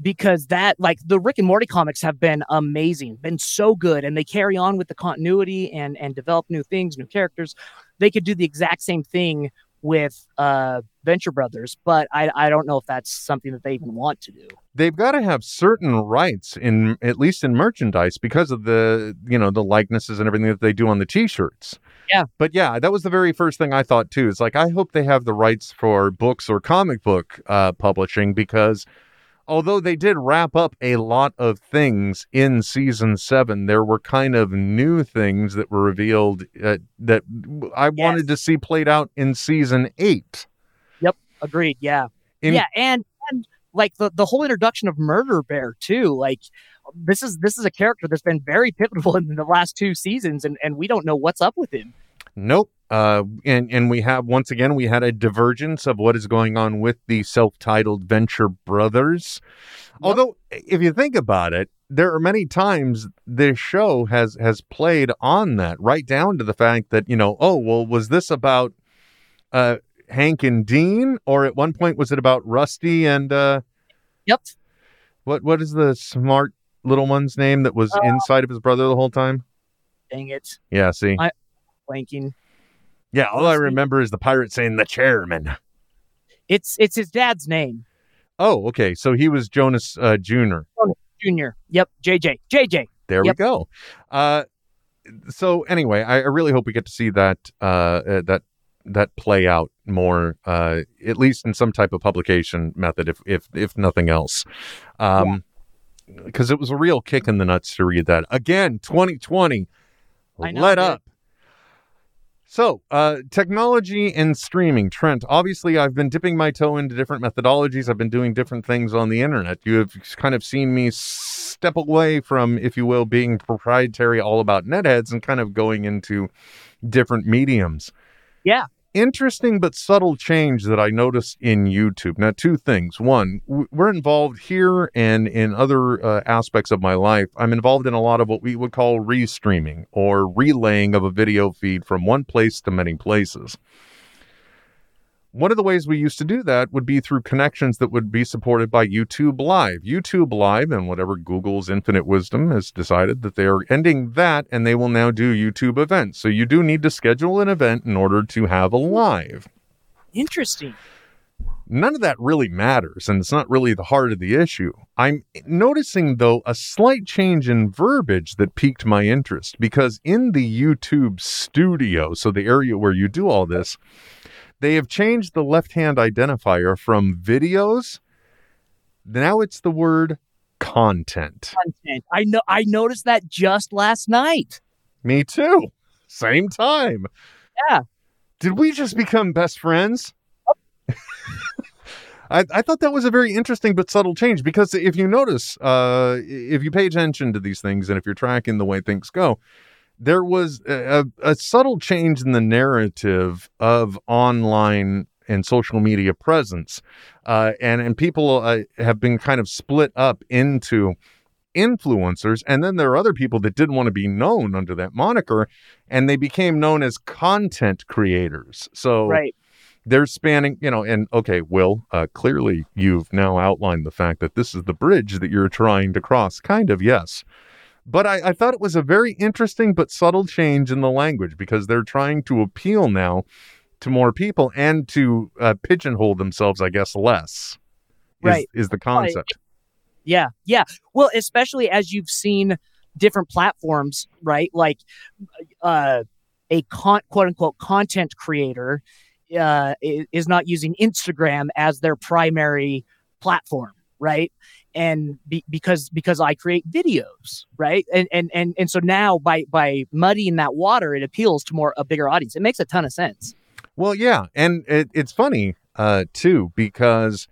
because that like the rick and morty comics have been amazing been so good and they carry on with the continuity and and develop new things new characters they could do the exact same thing with uh, Venture Brothers, but I, I don't know if that's something that they even want to do. they've got to have certain rights in at least in merchandise because of the you know the likenesses and everything that they do on the t-shirts Yeah. but yeah that was the very first thing i thought too it's like i hope they have the rights for books or comic book uh, publishing because although they did wrap up a lot of things in season seven there were kind of new things that were revealed uh, that i wanted to see played out in season eight Yep, Agreed. Yeah. In- yeah, and and like the the whole introduction of Murder Bear too. Like this is this is a character that's been very pivotal in the last two seasons, and and we don't know what's up with him. Nope. Uh, and and we have once again we had a divergence of what is going on with the self-titled Venture Brothers. Although, if you think about it, there are many times this show has has played on that, right down to the fact that you know, oh well, was this about uh, Hank and Dean, or at one point was it about Rusty and uh, Yep. what what is the smart little one's name that was Uh, inside of his brother the whole time? Dang it, Yeah, see, I- blanking. yeah, all I remember is the pirate saying the chairman. It's it's his dad's name, Oh, okay. So he was Jonas uh, Jr. Junior. Yep, JJ. JJ. There Yep. we go. Uh, so anyway, I, I really hope we get to see that uh, uh, that that play out more, uh, at least in some type of publication method, if if if nothing else. Um, because it was a real kick in the nuts to read that again. 2020, I let up. So, uh, technology and streaming. Trent, obviously, I've been dipping my toe into different methodologies. I've been doing different things on the internet. You have kind of seen me step away from, if you will, being proprietary all about netheads and kind of going into different mediums. Yeah. Interesting but subtle change that I noticed in YouTube. Now, two things. One, we're involved here and in other uh, aspects of my life. I'm involved in a lot of what we would call restreaming or relaying of a video feed from one place to many places. One of the ways we used to do that would be through connections that would be supported by YouTube Live. YouTube Live and whatever Google's infinite wisdom has decided that they are ending that and they will now do YouTube events. So you do need to schedule an event in order to have a live. Interesting. None of that really matters, and it's not really the heart of the issue. I'm noticing, though, a slight change in verbiage that piqued my interest because in the YouTube studio, so the area where you do all this, they have changed the left hand identifier from videos. Now it's the word content. Content. I know. I noticed that just last night. Me too. Same time. Yeah. Did we just become best friends? I, I thought that was a very interesting but subtle change because if you notice, uh, if you pay attention to these things and if you're tracking the way things go, there was a, a, subtle change in the narrative of online and social media presence. Uh, and, and people uh, have been kind of split up into influencers. And then there are other people that didn't want to be known under that moniker and they became known as content creators. So Right. they're spanning, you know, and okay, Will, uh, clearly you've now outlined the fact that this is the bridge that you're trying to cross. Kind of, yes. But I, I thought it was a very interesting but subtle change in the language because they're trying to appeal now to more people and to uh, pigeonhole themselves, I guess, less. Is, Right. Is the concept. Yeah, yeah. Well, especially as you've seen different platforms, right? Like uh, a con- quote unquote content creator uh, is not using Instagram as their primary platform, right? And be- because because I create videos, right? And and and and so now by by muddying that water, it appeals to more a bigger audience. It makes a ton of sense. Well, yeah, and it, it's funny uh, too because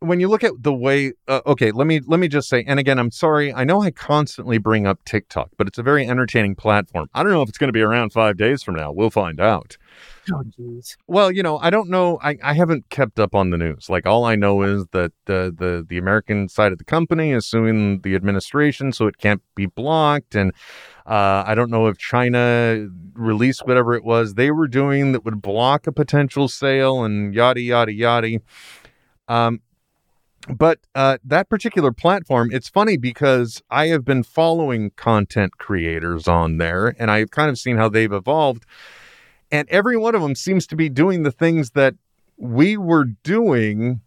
when you look at the way, uh, okay, let me let me just say, and again, I'm sorry, I know I constantly bring up TikTok, but it's a very entertaining platform. I don't know if it's going to be around five days from now. We'll find out. Oh. Well, you know, I don't know. I, I haven't kept up on the news. Like all I know is that the the the American side of the company is suing the administration, so it can't be blocked. And uh, I don't know if China released whatever it was they were doing that would block a potential sale, and yada yada yada. Um, but uh, that particular platform, it's funny because I have been following content creators on there, and I've kind of seen how they've evolved. and every one of them seems to be doing the things that we were doing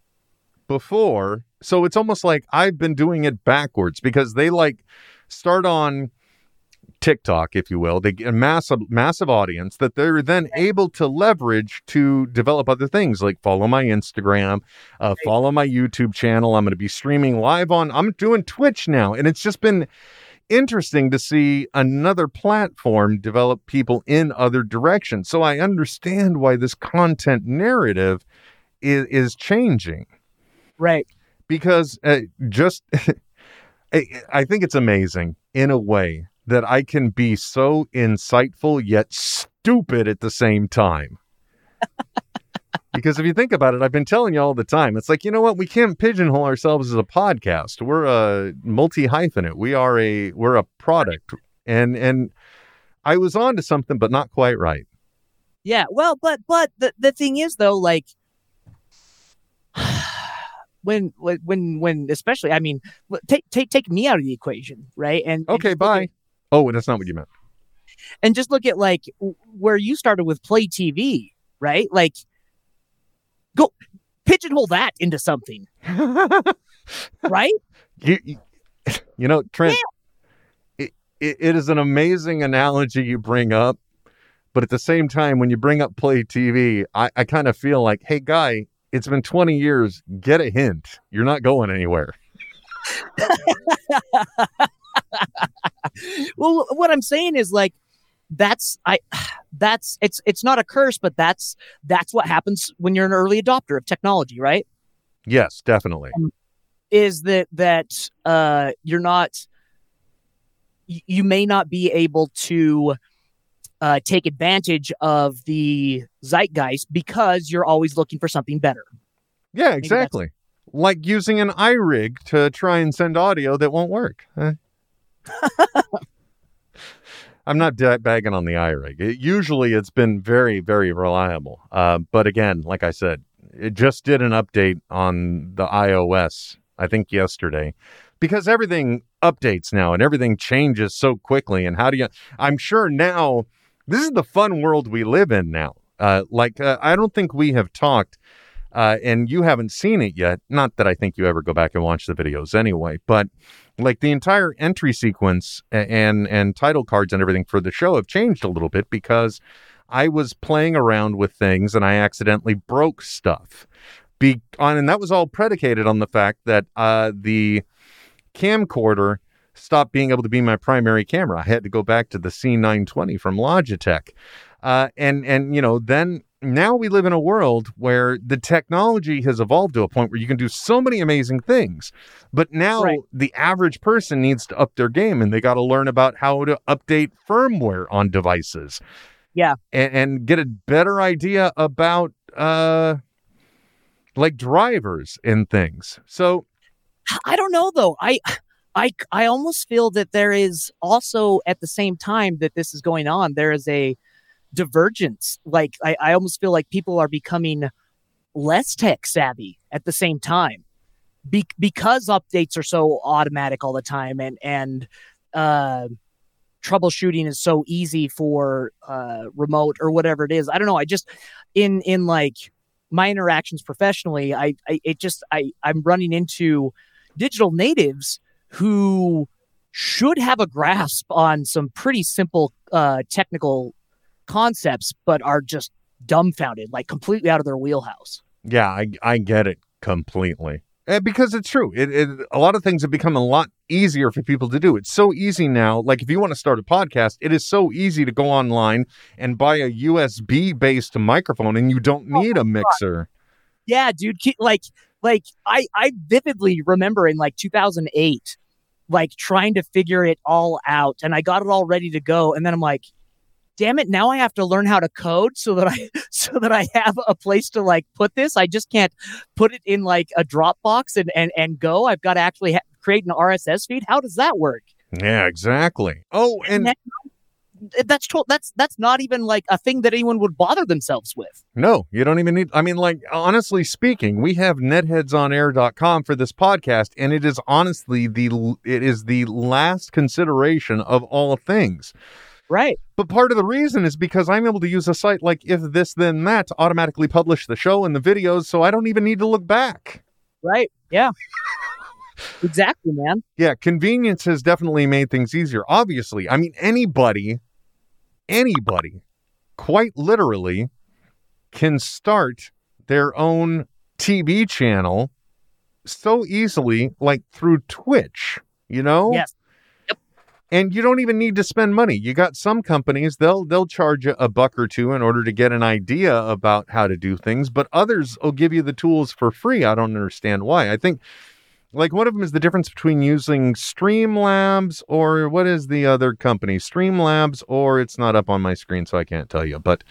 before. So it's almost like I've been doing it backwards because they like start on TikTok, if you will. They get a massive, massive audience that they're then able to leverage to develop other things like follow my Instagram, uh, follow my YouTube channel. I'm going to be streaming live on, I'm doing Twitch now. And it's just been interesting to see another platform develop people in other directions. So I understand why this content narrative is, is changing Right. because uh, just I, I think it's amazing in a way that I can be so insightful yet stupid at the same time. because if you think about it, I've been telling you all the time, it's like, you know what? We can't pigeonhole ourselves as a podcast. We're uh, a multi hyphenate. We are a we're a product. And and I was on to something, but not quite right. Yeah. Well, but but the the thing is though, like when when when especially, I mean, take take take me out of the equation, right? And and Okay, look bye. Oh, that's not what you meant. and just look at like where you started with Play TV, right? Like, go pigeonhole that into something, right? you, you, you know, Trent, it, it, it is an amazing analogy you bring up. But at the same time, when you bring up Play TV, I, I kind of feel like, hey, guy, it's been 20 years. Get a hint. You're not going anywhere. well what i'm saying is like that's i that's it's it's not a curse but that's that's what happens when you're an early adopter of technology right Yes, definitely. is that that uh you're not you may not be able to uh, take advantage of the zeitgeist because you're always looking for something better. Yeah, exactly. Like using an iRig to try and send audio that won't work. Eh. I'm not bagging on the iRig. It, usually it's been very, very reliable. Uh, but again, like I said, it just did an update on the iOS, I think yesterday, because everything updates now and everything changes so quickly. And how do you, I'm sure now, this is the fun world we live in now. Uh, like, uh, I don't think we have talked uh, and you haven't seen it yet. Not that I think you ever go back and watch the videos anyway, but like the entire entry sequence and and title cards and everything for the show have changed a little bit because I was playing around with things and I accidentally broke stuff. Be on, and that was all predicated on the fact that uh, the camcorder stopped being able to be my primary camera. I had to go back to the C920 from Logitech. Uh, and and you know then now we live in a world where the technology has evolved to a point where you can do so many amazing things but now Right. the average person needs to up their game and they got to learn about how to update firmware on devices Yeah. and, and get a better idea about uh like drivers and things so I don't know though. I I I almost feel that there is also at the same time that this is going on, there is a divergence. Like I, I almost feel like people are becoming less tech savvy at the same time. Be- because updates are so automatic all the time and and uh troubleshooting is so easy for uh remote or whatever it is. I don't know. I just in in like my interactions professionally, I, I it just I I'm running into digital natives who should have a grasp on some pretty simple uh, technical concepts, but are just dumbfounded, like completely out of their wheelhouse. Yeah, I I get it completely. Eh, because it's true. It, it a lot of things have become a lot easier for people to do. It's so easy now. Like if you want to start a podcast, it is so easy to go online and buy a USB based microphone and you don't need a mixer. Yeah, dude. Like, like I I vividly remember in like 2008, like trying to figure it all out, and I got it all ready to go, and then I'm like. Damn it! Now I have to learn how to code so that I so that I have a place to like put this. I just can't put it in like a Dropbox and and and go. I've got to actually ha- create an RSS feed. How does that work? Yeah, exactly. Oh, and that- that's to- that's that's not even like a thing that anyone would bother themselves with. No, you don't even need. I mean, like, honestly speaking, we have netheadsonair.com for this podcast, and it is honestly the it is the last consideration of all things. Right. But part of the reason is because I'm able to use a site like If This Then That to automatically publish the show and the videos, so I don't even need to look back. Right. Yeah. exactly, man. Yeah, convenience has definitely made things easier. Obviously, I mean, anybody, anybody, quite literally, can start their own TV channel so easily, like through Twitch, you know? Yes. And you don't even need to spend money. You got some companies they'll they'll charge you a buck or two in order to get an idea about how to do things, but others will give you the tools for free. I don't understand why. I think like one of them is the difference between using Streamlabs or what is the other company? Streamlabs or it's not up on my screen so I can't tell you, but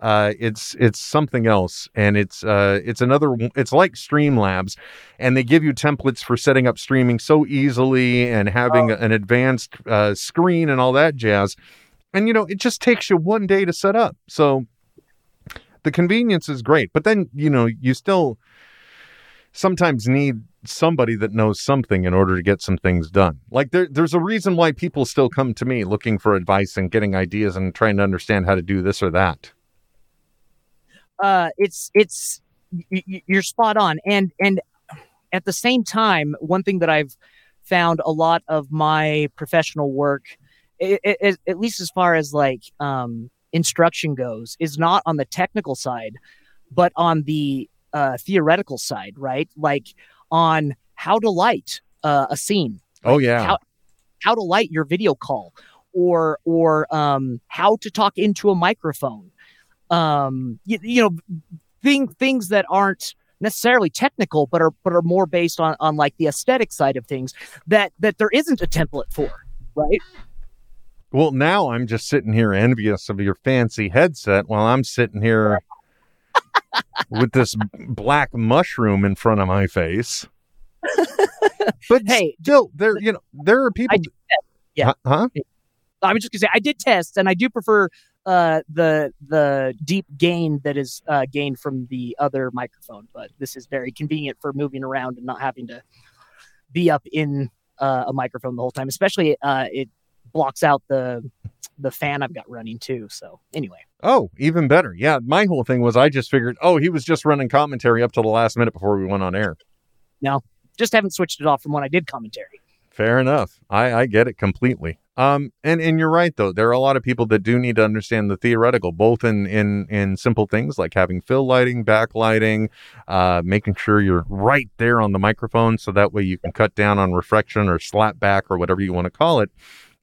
uh, it's it's something else, and it's uh, it's another. It's like Streamlabs, and they give you templates for setting up streaming so easily and having an advanced uh, screen and all that jazz. And you know, it just takes you one day to set up. So the convenience is great, but then you know, you still sometimes need somebody that knows something in order to get some things done. Like there, there's a reason why people still come to me looking for advice and getting ideas and trying to understand how to do this or that. uh, it's it's you're spot on, and and at the same time, one thing that I've found a lot of my professional work, i i i- at least as far as like um, instruction goes, is not on the technical side, but on the uh, theoretical side, right? Like on how to light uh, a scene, Oh yeah. how how to light your video call or or um how to talk into a microphone. Um you, you know thing, things that aren't necessarily technical but are but are more based on on like the aesthetic side of things that that there isn't a template for right? Well, now I'm just sitting here envious of your fancy headset while I'm sitting here with this black mushroom in front of my face. But Hey, still, there you know there are people. Yeah. Huh? I was just gonna say I did test, and I do prefer uh, the the deep gain that is uh, gained from the other microphone. But this is very convenient for moving around and not having to be up in uh, a microphone the whole time. Especially uh, it blocks out the the fan I've got running too. So anyway, Oh, even better. Yeah, my whole thing was I just figured, oh, he was just running commentary up to the last minute before we went on air. No, just haven't switched it off from when I did commentary. Fair enough. I, I get it completely. Um, and, and you're right though. There are a lot of people that do need to understand the theoretical, both in in in simple things like having fill lighting, backlighting, uh, making sure you're right there on the microphone, so that way you can cut down on reflection or slap back or whatever you want to call it.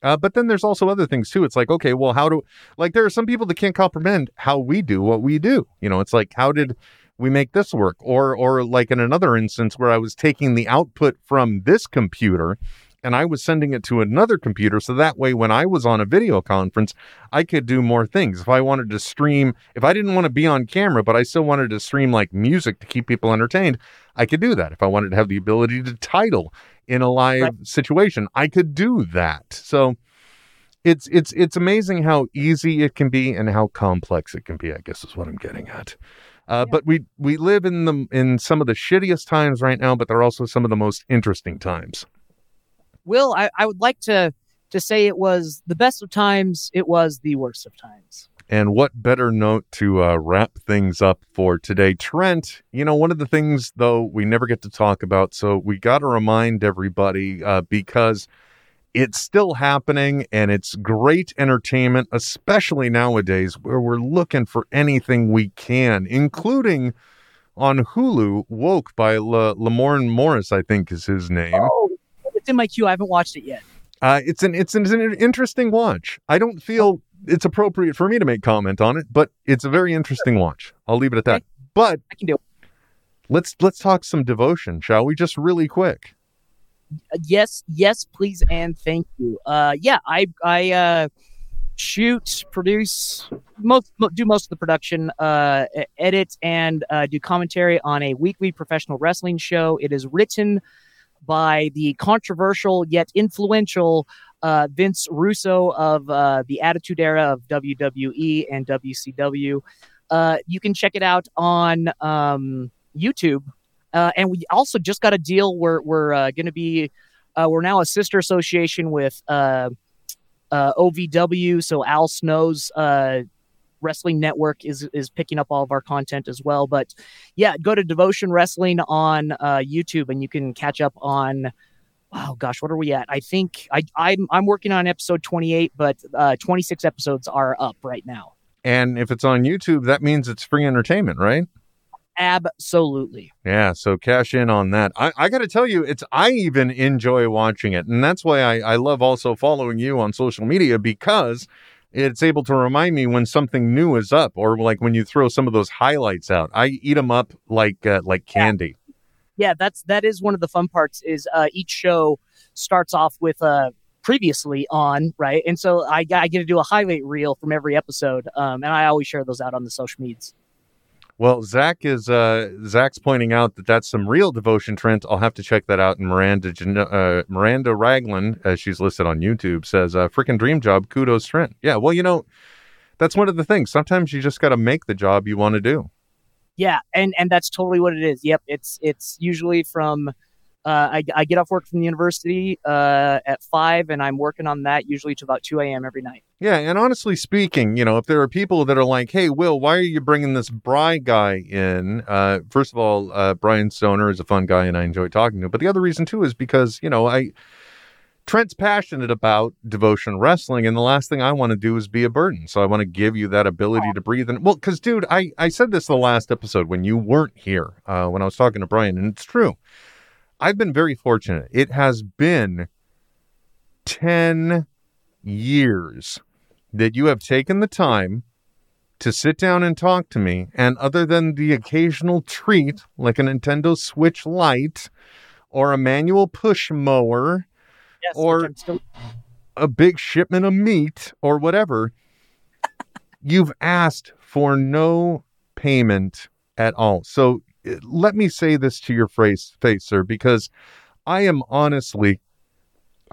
Uh, but then there's also other things too. It's like, okay, well, how do like there are some people that can't comprehend how we do what we do. You know, it's like, how did we make this work? Or or like in another instance where I was taking the output from this computer and I was sending it to another computer so that way when I was on a video conference, I could do more things. If I wanted to stream, if I didn't want to be on camera, but I still wanted to stream like music to keep people entertained, I could do that. If I wanted to have the ability to title in a live Right. situation, I could do that. So it's it's it's amazing how easy it can be and how complex it can be, I guess is what I'm getting at. Uh, But we we live in the in some of the shittiest times right now, but they're also some of the most interesting times. Will I, I would like to to say it was the best of times. It was the worst of times. And what better note to uh, wrap things up for today? Trent, you know, one of the things, though, we never get to talk about. So we got to remind everybody uh, because it's still happening and it's great entertainment, especially nowadays where we're looking for anything we can, including on Hulu, Woke by La- Lamorne Morris, I think is his name. Oh, it's in my queue. I haven't watched it yet. Uh, it's an it's an, it's an interesting watch. I don't feel it's appropriate for me to make comment on it, but it's a very interesting watch. I'll leave it at that. But I can do it. let's let's talk some devotion, shall we? Just really quick. Uh, yes, yes, please, and thank you. Uh, yeah, I I uh, shoot, produce, most do most of the production, uh, edit, and uh, do commentary on a weekly professional wrestling show. It is written by the controversial yet influential uh, Vince Russo of uh, the Attitude Era of WWE and WCW. Uh, you can check it out on um, YouTube. Uh, and we also just got a deal. We're we're uh, going to be uh, we're now a sister association with OVW. So Al Snow's Wrestling Network is is picking up all of our content as well. But yeah, go to Devotion Wrestling on YouTube, and you can catch up on. Oh gosh, what are we at? I think I I'm I'm working on episode 28, but uh, 26 episodes are up right now. And if it's on YouTube, that means it's free entertainment, right? Absolutely. Yeah, so cash in on that. I, I got to tell you, it's I even enjoy watching it, and that's why I, I love also following you on social media because it's able to remind me when something new is up, or like when you throw some of those highlights out. I eat them up like uh, like candy. Yeah, that's that is one of the fun parts. Is uh, each show starts off with uh, previously on right, and so I, I get to do a highlight reel from every episode, um, and I always share those out on the social medias. Well, Zach is uh, Zach's pointing out that that's some real devotion, Trent. I'll have to check that out. And Miranda uh, Miranda Ragland, as she's listed on YouTube, says, uh, "Freaking dream job, kudos, Trent." Yeah, well, you know, that's one of the things. Sometimes you just got to make the job you want to do. Yeah, and and that's totally what it is. Yep, it's it's usually from uh, I, I, get off work from the university uh, at five, and I'm working on that usually to about two a.m. every night. Yeah, and honestly speaking, you know, if there are people that are like, "Hey, Will, why are you bringing this Bry guy in?" Uh, first of all, uh, Brian Stoner is a fun guy, and I enjoy talking to him. But the other reason too is because you know I. Trent's passionate about devotion wrestling, and the last thing I want to do is be a burden. So I want to give you that ability to breathe. And well, because dude, I I said this the last episode when you weren't here, uh, when I was talking to Brian, and it's true. I've been very fortunate. It has been 10 years that you have taken the time to sit down and talk to me. And other than the occasional treat, like a Nintendo Switch Lite or a manual push mower yes, or still- a big shipment of meat or whatever, you've asked for no payment at all. So eh, let me say this to your face, face, sir, because I am honestly,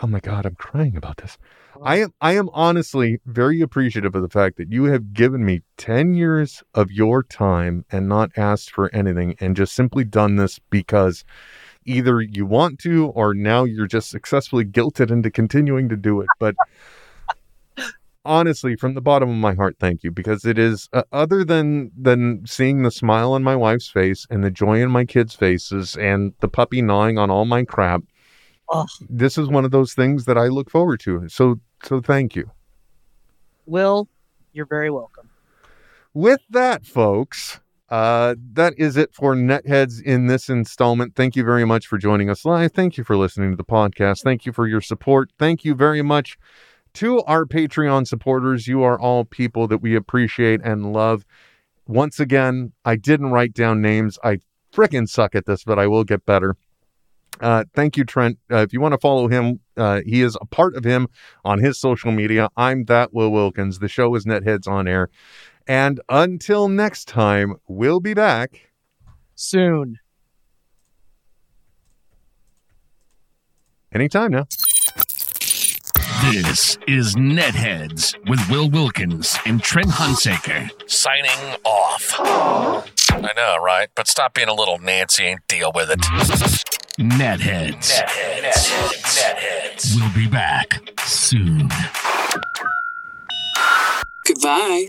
oh my God, I'm crying about this. I am, I am honestly very appreciative of the fact that you have given me 10 years of your time and not asked for anything and just simply done this because either you want to or now you're just successfully guilted into continuing to do it. But honestly from the bottom of my heart thank you because it is uh, other than than seeing the smile on my wife's face and the joy in my kids faces and the puppy gnawing on all my crap oh. this is one of those things that i look forward to so so thank you will you're very welcome with that folks uh, that is it for netheads in this installment thank you very much for joining us live thank you for listening to the podcast thank you for your support thank you very much to our Patreon supporters. You are all people that we appreciate and love. Once again, I didn't write down names. I freaking suck at this, but I will get better. Uh, thank you, Trent. Uh, if you want to follow him, uh, he is a part of him on his social media. I'm that Will Wilkins. The show is Netheads on Air. And until next time, we'll be back soon. Anytime now. This is Netheads with Will Wilkins and Trent Hunsaker signing off. I know, right? But stop being a little Nancy and deal with it. Netheads. Netheads. Netheads. Netheads. We'll be back soon. Goodbye.